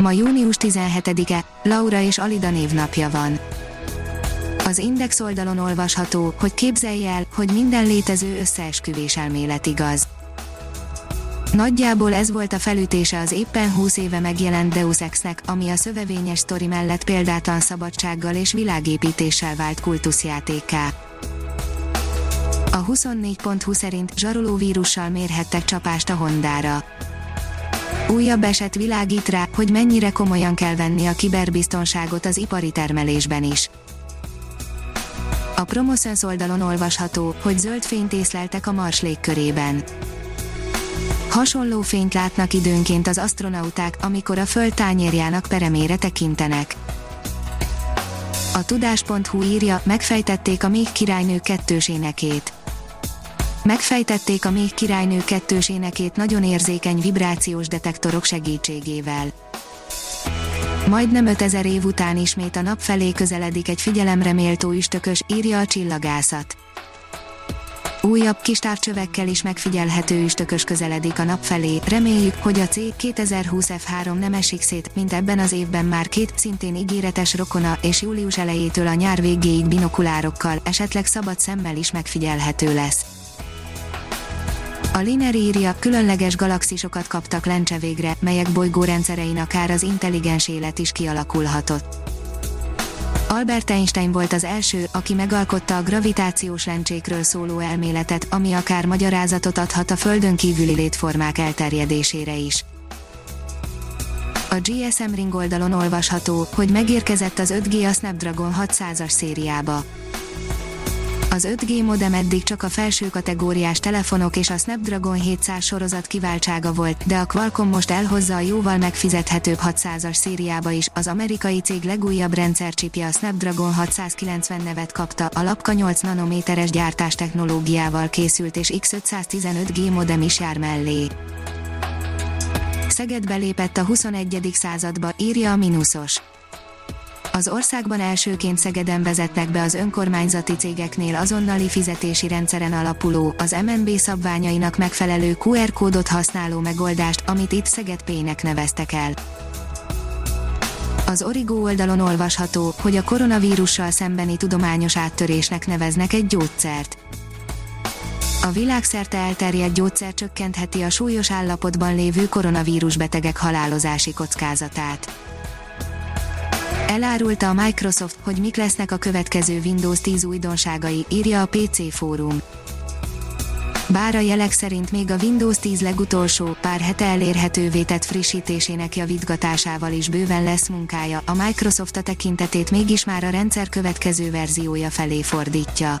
Ma június 17-e, Laura és Alida névnapja van. Az Index oldalon olvasható, hogy képzelj el, hogy minden létező összeesküvés elmélet igaz. Nagyjából ez volt a felütése az éppen 20 éve megjelent Deus Ex-nek, ami a szövevényes sztori mellett példátlan szabadsággal és világépítéssel vált kultuszjátéká. A 24.20 szerint zsarolóvírussal mérhettek csapást a Hondára. Újabb eset világít rá, hogy mennyire komolyan kell venni a kiberbiztonságot az ipari termelésben is. A Promoszöns oldalon olvasható, hogy zöld fényt észleltek a Mars légkörében. Hasonló fényt látnak időnként az astronauták, amikor a Föld tányérjának peremére tekintenek. A tudás.hu írja, megfejtették a még királynő kettős énekét. Megfejtették a még királynő kettős énekét nagyon érzékeny vibrációs detektorok segítségével. Majdnem 5000 év után ismét a nap felé közeledik egy figyelemre méltó üstökös, írja a csillagászat. Újabb kis távcsövekkel is megfigyelhető üstökös közeledik a nap felé, reméljük, hogy a C 2020 F3 nem esik szét, mint ebben az évben már két, szintén ígéretes rokona, és július elejétől a nyár végéig binokulárokkal, esetleg szabad szemmel is megfigyelhető lesz. A Liner írja, különleges galaxisokat kaptak lencse végre, melyek bolygórendszerein akár az intelligens élet is kialakulhatott. Albert Einstein volt az első, aki megalkotta a gravitációs lencsékről szóló elméletet, ami akár magyarázatot adhat a Földön kívüli létformák elterjedésére is. A GSM Ring oldalon olvasható, hogy megérkezett az 5G a Snapdragon 600-as szériába. Az 5G modem eddig csak a felső kategóriás telefonok és a Snapdragon 700 sorozat kiváltsága volt, de a Qualcomm most elhozza a jóval megfizethetőbb 600-as szériába is. Az amerikai cég legújabb rendszercsipje a Snapdragon 690 nevet kapta, a lapka 8 nanométeres gyártás technológiával készült és X515G modem is jár mellé. Szeged belépett a 21. századba, írja a Minusos az országban elsőként Szegeden vezetnek be az önkormányzati cégeknél azonnali fizetési rendszeren alapuló, az MNB szabványainak megfelelő QR kódot használó megoldást, amit itt Szeged P-nek neveztek el. Az Origo oldalon olvasható, hogy a koronavírussal szembeni tudományos áttörésnek neveznek egy gyógyszert. A világszerte elterjedt gyógyszer csökkentheti a súlyos állapotban lévő koronavírus betegek halálozási kockázatát. Elárulta a Microsoft, hogy mik lesznek a következő Windows 10 újdonságai, írja a PC Fórum. Bár a jelek szerint még a Windows 10 legutolsó, pár hete elérhetővé tett frissítésének javítgatásával is bőven lesz munkája, a Microsoft a tekintetét mégis már a rendszer következő verziója felé fordítja.